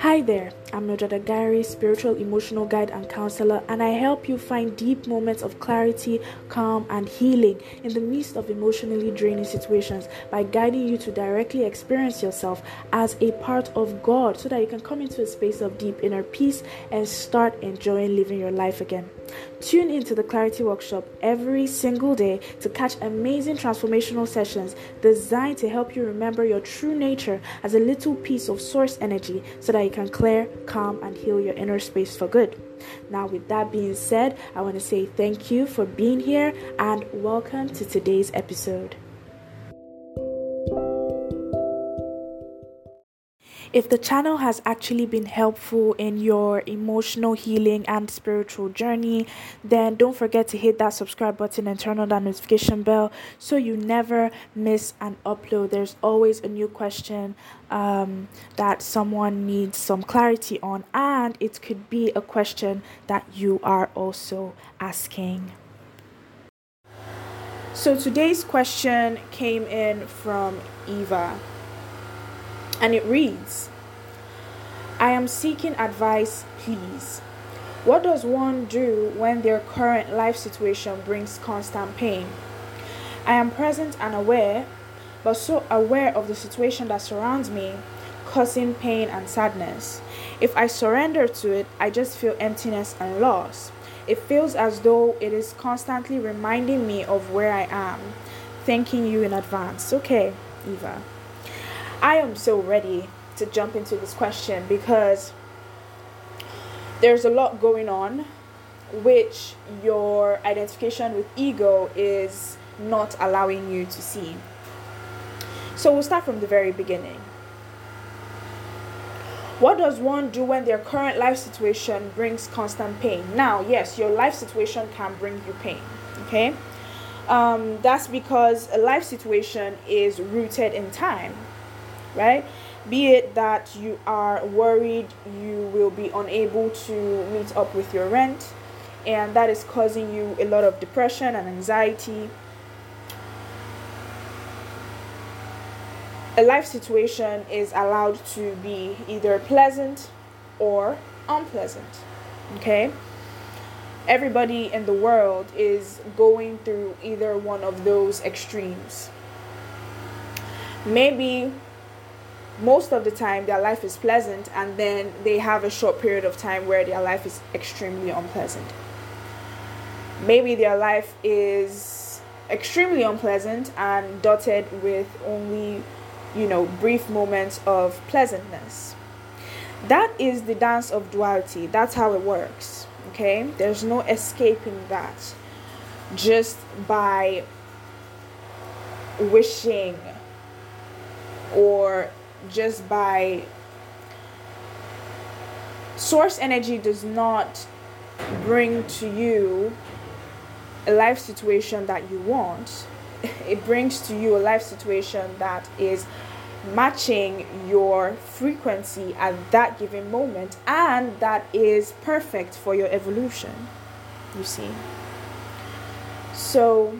Hi there, I'm Mildred Agary, spiritual emotional guide and counselor, and I help you find deep moments of clarity, calm, and healing in the midst of emotionally draining situations by guiding you to directly experience yourself as a part of God so that you can come into a space of deep inner peace and start enjoying living your life again. Tune into the Clarity Workshop every single day to catch amazing transformational sessions designed to help you remember your true nature as a little piece of source energy so that you can clear, calm, and heal your inner space for good. Now, with that being said, I want to say thank you for being here and welcome to today's episode. If the channel has actually been helpful in your emotional healing and spiritual journey, then don't forget to hit that subscribe button and turn on that notification bell so you never miss an upload. There's always a new question um, that someone needs some clarity on, and it could be a question that you are also asking. So today's question came in from Eva and it reads I am seeking advice, please. What does one do when their current life situation brings constant pain? I am present and aware, but so aware of the situation that surrounds me, causing pain and sadness. If I surrender to it, I just feel emptiness and loss. It feels as though it is constantly reminding me of where I am. Thanking you in advance. Okay, Eva. I am so ready to jump into this question because there's a lot going on which your identification with ego is not allowing you to see. So we'll start from the very beginning. What does one do when their current life situation brings constant pain? Now, yes, your life situation can bring you pain, okay? Um, that's because a life situation is rooted in time right? Be it that you are worried you will be unable to meet up with your rent, and that is causing you a lot of depression and anxiety. A life situation is allowed to be either pleasant or unpleasant. Okay? Everybody in the world is going through either one of those extremes. Maybe most of the time their life is pleasant and then they have a short period of time where their life is extremely unpleasant. Maybe their life is extremely unpleasant and dotted with only you know brief moments of pleasantness. That is the dance of duality. That's how it works okay? There's no escaping that just by wishing or just by source energy does not bring to you a life situation that you want. It brings to you a life situation that is matching your frequency at that given moment and that is perfect for your evolution you see. So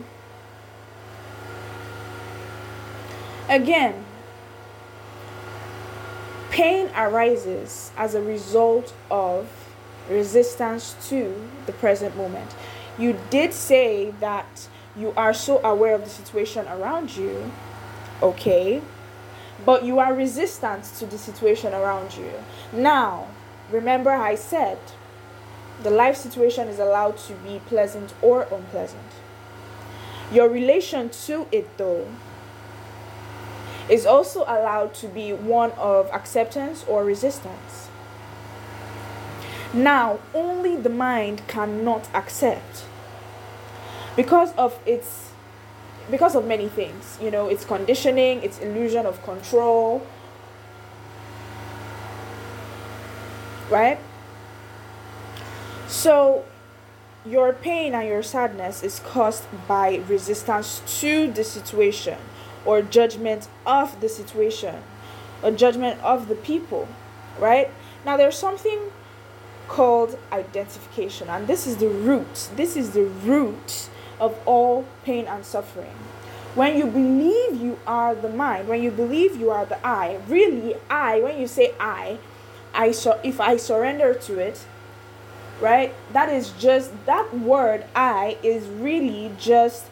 again Pain arises as a result of resistance to the present moment. You did say that you are so aware of the situation around you, okay, but you are resistant to the situation around you. Now, remember, I said the life situation is allowed to be pleasant or unpleasant. Your relation to it, though, is also allowed to be one of acceptance or resistance. Now, only the mind cannot accept because of its because of many things, you know, its conditioning, its illusion of control, right? So, your pain and your sadness is caused by resistance to the situation or judgment of the situation or judgment of the people, right? Now, there's something called identification, and this is the root. This is the root of all pain and suffering. When you believe you are the mind, when you believe you are the I, really, I, when you say I, I so if I surrender to it, right? That is just that word I is really just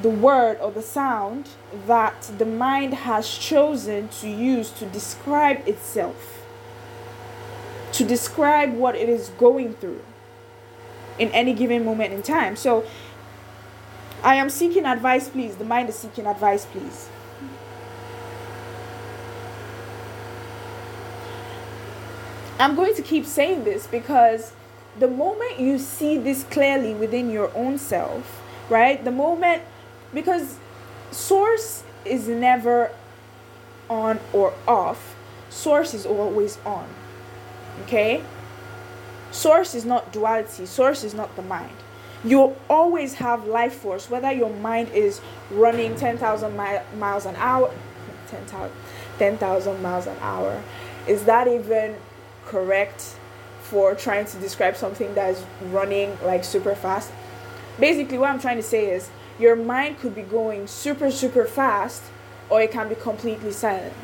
the word or the sound that the mind has chosen to use to describe itself, to describe what it is going through in any given moment in time. So, I am seeking advice, please. The mind is seeking advice, please. I'm going to keep saying this because the moment you see this clearly within your own self, right? The moment because source is never on or off. Source is always on okay? Source is not duality. Source is not the mind. You always have life force whether your mind is running 10,000 mi- miles an hour 10,000 10, miles an hour. Is that even correct for trying to describe something that is running like super fast? Basically what i'm trying to say is your mind could be going super, super fast or it can be completely silent.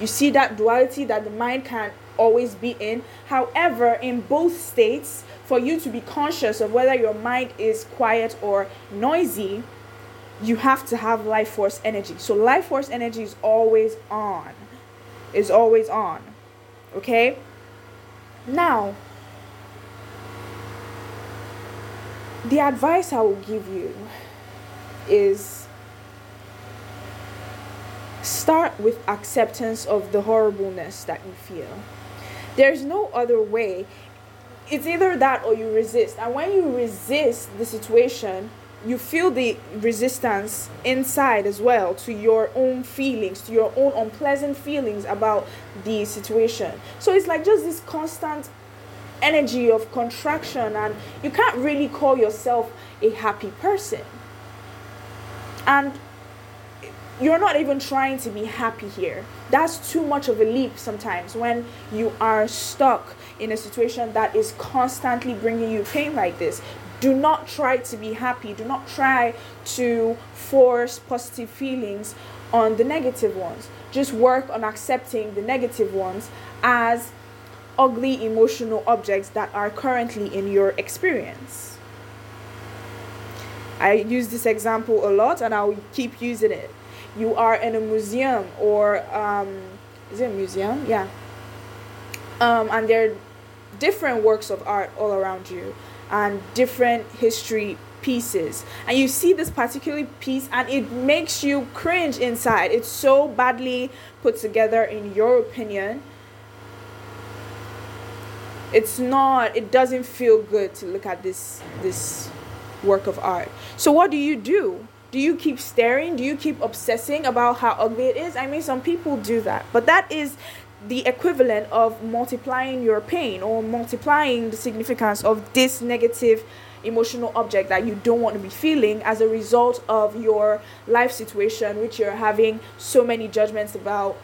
You see that duality that the mind can always be in. However, in both states, for you to be conscious of whether your mind is quiet or noisy, you have to have life force energy. So, life force energy is always on. Is always on. Okay? Now, the advice I will give you is start with acceptance of the horribleness that you feel. There's no other way. It's either that or you resist. And when you resist the situation, you feel the resistance inside as well to your own feelings, to your own unpleasant feelings about the situation. So it's like just this constant energy of contraction, and you can't really call yourself a happy person and you're not even trying to be happy here. That's too much of a leap sometimes when you are stuck in a situation that is constantly bringing you pain like this. Do not try to be happy. Do not try to force positive feelings on the negative ones. Just work on accepting the negative ones as ugly emotional objects that are currently in your experience. I use this example a lot and I'll keep using it. You are in a museum or um, is it a museum? Yeah. Um, and there are different works of art all around you and different history pieces and you see this particular piece and it makes you cringe inside it's so badly put together in your opinion it's not it doesn't feel good to look at this this work of art. So what do you do? Do you keep staring? Do you keep obsessing about how ugly it is? I mean, some people do that, but that is the equivalent of multiplying your pain or multiplying the significance of this negative emotional object that you don't want to be feeling as a result of your life situation, which you're having so many judgments about,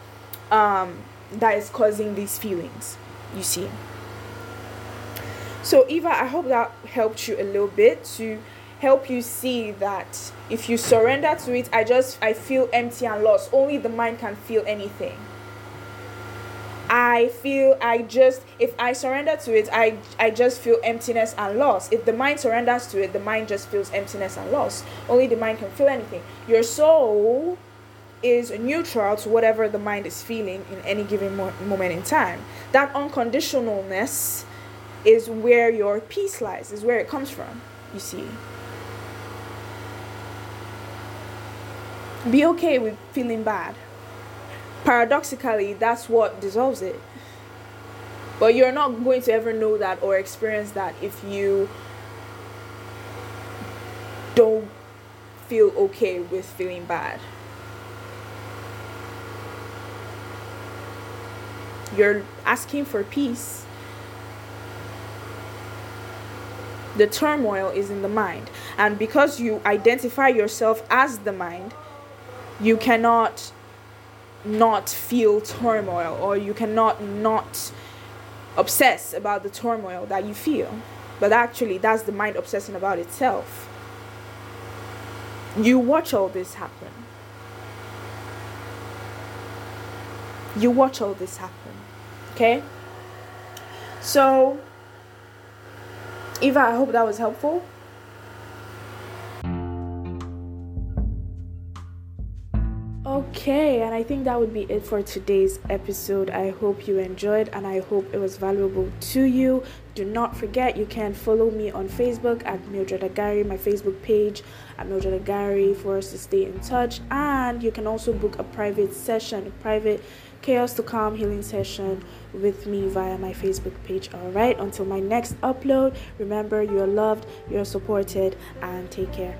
um, that is causing these feelings. You see. So, Eva, I hope that helped you a little bit to help you see that if you surrender to it, I just I feel empty and lost. Only the mind can feel anything. I feel I just if I surrender to it, I I just feel emptiness and loss. If the mind surrenders to it, the mind just feels emptiness and loss. Only the mind can feel anything. Your soul is neutral to whatever the mind is feeling in any given mo- moment in time. That unconditionalness is where your peace lies, is where it comes from, you see. Be okay with feeling bad. Paradoxically, that's what dissolves it. But you're not going to ever know that or experience that if you don't feel okay with feeling bad. You're asking for peace the turmoil is in the mind. And because you identify yourself as the mind, you cannot not feel turmoil or you cannot not obsess about the turmoil that you feel. But actually, that's the mind obsessing about itself. You watch all this happen. You watch all this happen. Okay? So, Eva, I hope that was helpful. Okay, and I think that would be it for today's episode. I hope you enjoyed and I hope it was valuable to you. Do not forget you can follow me on Facebook at Mildred Agary, my Facebook page at Mildred Agary for us to stay in touch. And you can also book a private session, a private chaos to calm healing session with me via my Facebook page. All right, until my next upload, remember you're loved, you're supported, and take care.